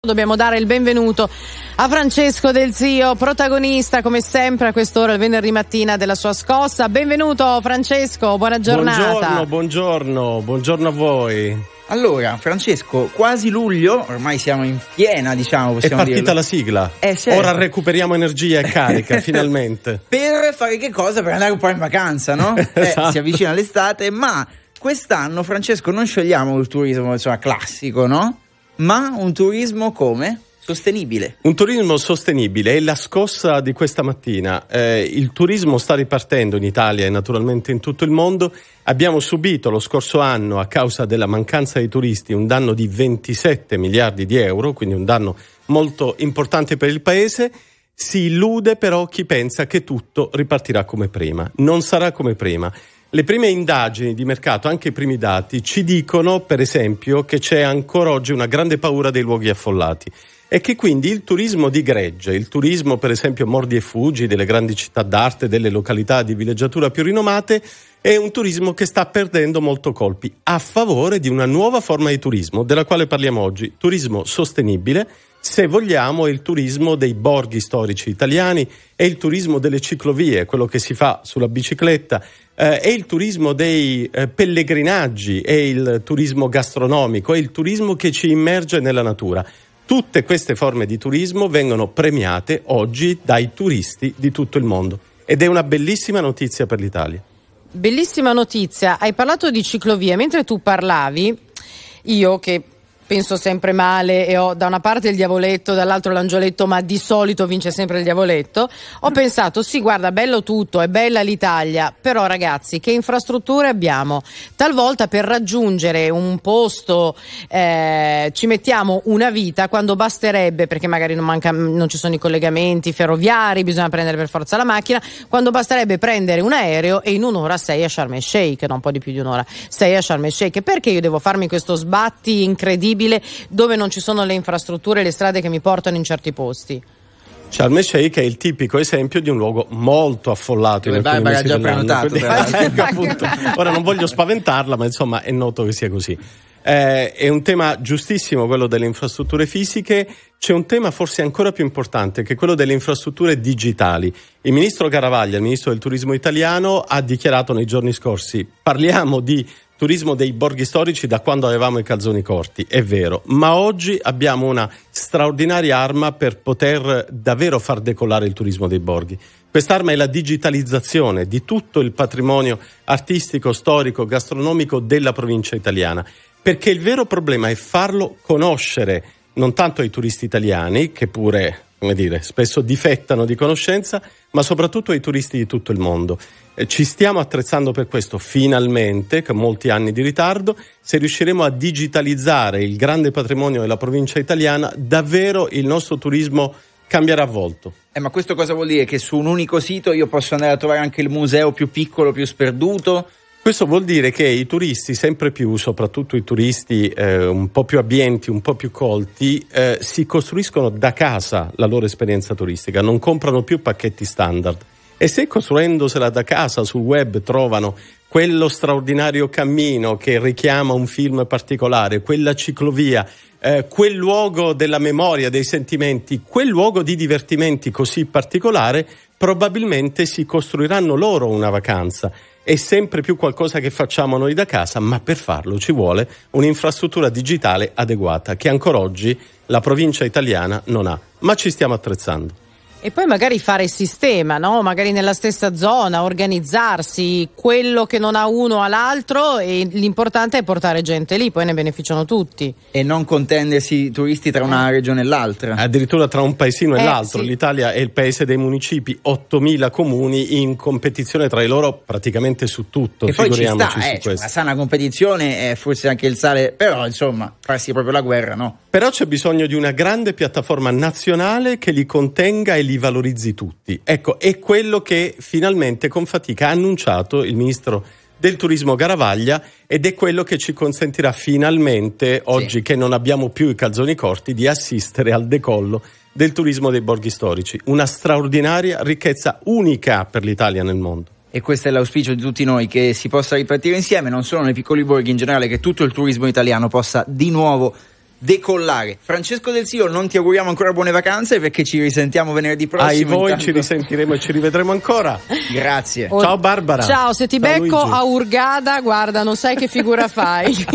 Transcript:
Dobbiamo dare il benvenuto a Francesco Del Zio, protagonista come sempre a quest'ora il venerdì mattina della sua scossa. Benvenuto Francesco, buona giornata. Buongiorno, buongiorno, buongiorno a voi. Allora, Francesco, quasi luglio, ormai siamo in piena, diciamo, possiamo È partita dirlo. la sigla. Eh, certo. Ora recuperiamo energia e carica, finalmente. Per fare che cosa? Per andare un po' in vacanza, no? esatto. eh, si avvicina l'estate, ma quest'anno, Francesco, non scegliamo il turismo, insomma, classico, no? Ma un turismo come? Sostenibile. Un turismo sostenibile è la scossa di questa mattina. Eh, il turismo sta ripartendo in Italia e naturalmente in tutto il mondo. Abbiamo subito lo scorso anno, a causa della mancanza di turisti, un danno di 27 miliardi di euro, quindi un danno molto importante per il Paese. Si illude però chi pensa che tutto ripartirà come prima. Non sarà come prima. Le prime indagini di mercato, anche i primi dati, ci dicono, per esempio, che c'è ancora oggi una grande paura dei luoghi affollati e che quindi il turismo di gregge, il turismo per esempio mordi e fuggi delle grandi città d'arte, delle località di villeggiatura più rinomate, è un turismo che sta perdendo molto colpi a favore di una nuova forma di turismo, della quale parliamo oggi, turismo sostenibile, se vogliamo è il turismo dei borghi storici italiani, è il turismo delle ciclovie, quello che si fa sulla bicicletta, eh, è il turismo dei eh, pellegrinaggi, è il turismo gastronomico, è il turismo che ci immerge nella natura. Tutte queste forme di turismo vengono premiate oggi dai turisti di tutto il mondo ed è una bellissima notizia per l'Italia. Bellissima notizia, hai parlato di ciclovie, mentre tu parlavi, io che penso sempre male e ho da una parte il diavoletto, dall'altro l'angioletto, ma di solito vince sempre il diavoletto. Ho pensato, sì, guarda, bello tutto, è bella l'Italia, però ragazzi, che infrastrutture abbiamo? Talvolta per raggiungere un posto eh, ci mettiamo una vita quando basterebbe, perché magari non, manca, non ci sono i collegamenti ferroviari, bisogna prendere per forza la macchina, quando basterebbe prendere un aereo e in un'ora sei a Sharm el Sheikh, no, un po' di più di un'ora, sei a Sharm el Sheikh. Perché io devo farmi questo sbatti incredibile? Dove non ci sono le infrastrutture e le strade che mi portano in certi posti. Sharm el Sheikh è il tipico esempio di un luogo molto affollato in alcuni mesi già prenotato. Appunto, ora non voglio spaventarla, ma insomma è noto che sia così. Eh, è un tema giustissimo quello delle infrastrutture fisiche, c'è un tema forse ancora più importante che è quello delle infrastrutture digitali. Il ministro Garavaglia, il ministro del turismo italiano, ha dichiarato nei giorni scorsi parliamo di turismo dei borghi storici da quando avevamo i calzoni corti, è vero, ma oggi abbiamo una straordinaria arma per poter davvero far decollare il turismo dei borghi. Quest'arma è la digitalizzazione di tutto il patrimonio artistico, storico, gastronomico della provincia italiana, perché il vero problema è farlo conoscere non tanto ai turisti italiani, che pure come dire, spesso difettano di conoscenza, ma soprattutto ai turisti di tutto il mondo. Eh, ci stiamo attrezzando per questo finalmente, con molti anni di ritardo, se riusciremo a digitalizzare il grande patrimonio della provincia italiana, davvero il nostro turismo cambierà volto. Eh, ma questo cosa vuol dire? Che su un unico sito io posso andare a trovare anche il museo più piccolo, più sperduto? Questo vuol dire che i turisti, sempre più, soprattutto i turisti eh, un po' più abbienti, un po' più colti, eh, si costruiscono da casa la loro esperienza turistica, non comprano più pacchetti standard. E se costruendosela da casa sul web trovano quello straordinario cammino che richiama un film particolare, quella ciclovia, eh, quel luogo della memoria, dei sentimenti, quel luogo di divertimenti così particolare, probabilmente si costruiranno loro una vacanza è sempre più qualcosa che facciamo noi da casa, ma per farlo ci vuole un'infrastruttura digitale adeguata che ancora oggi la provincia italiana non ha, ma ci stiamo attrezzando. E poi magari fare sistema, no? magari nella stessa zona, organizzarsi, quello che non ha uno ha l'altro e l'importante è portare gente lì, poi ne beneficiano tutti. E non contendersi turisti tra una regione e l'altra. Addirittura tra un paesino e Eh, l'altro. sì. L'Italia è il paese dei municipi, 8.000 comuni in competizione tra di loro praticamente su tutto. E poi ci Figuriamoci sta, su eh, cioè, questo. una sana competizione è forse anche il sale, però insomma, farsi proprio la guerra, no? Però c'è bisogno di una grande piattaforma nazionale che li contenga e li valorizzi tutti. Ecco, è quello che finalmente con fatica ha annunciato il ministro del turismo Garavaglia ed è quello che ci consentirà finalmente, oggi che non abbiamo più i calzoni corti, di assistere al decollo del turismo dei borghi storici. Una straordinaria ricchezza unica per l'Italia nel mondo. E questo è l'auspicio di tutti noi, che si possa ripartire insieme, non solo nei piccoli borghi in generale, che tutto il turismo italiano possa di nuovo decollare. Francesco Del Sio, non ti auguriamo ancora buone vacanze perché ci risentiamo venerdì prossimo. Ai voi Intanto- ci risentiremo e ci rivedremo ancora. Grazie. Oh, Ciao Barbara. Ciao, se ti Ciao becco Luigi. a Urgada, guarda, non sai che figura fai.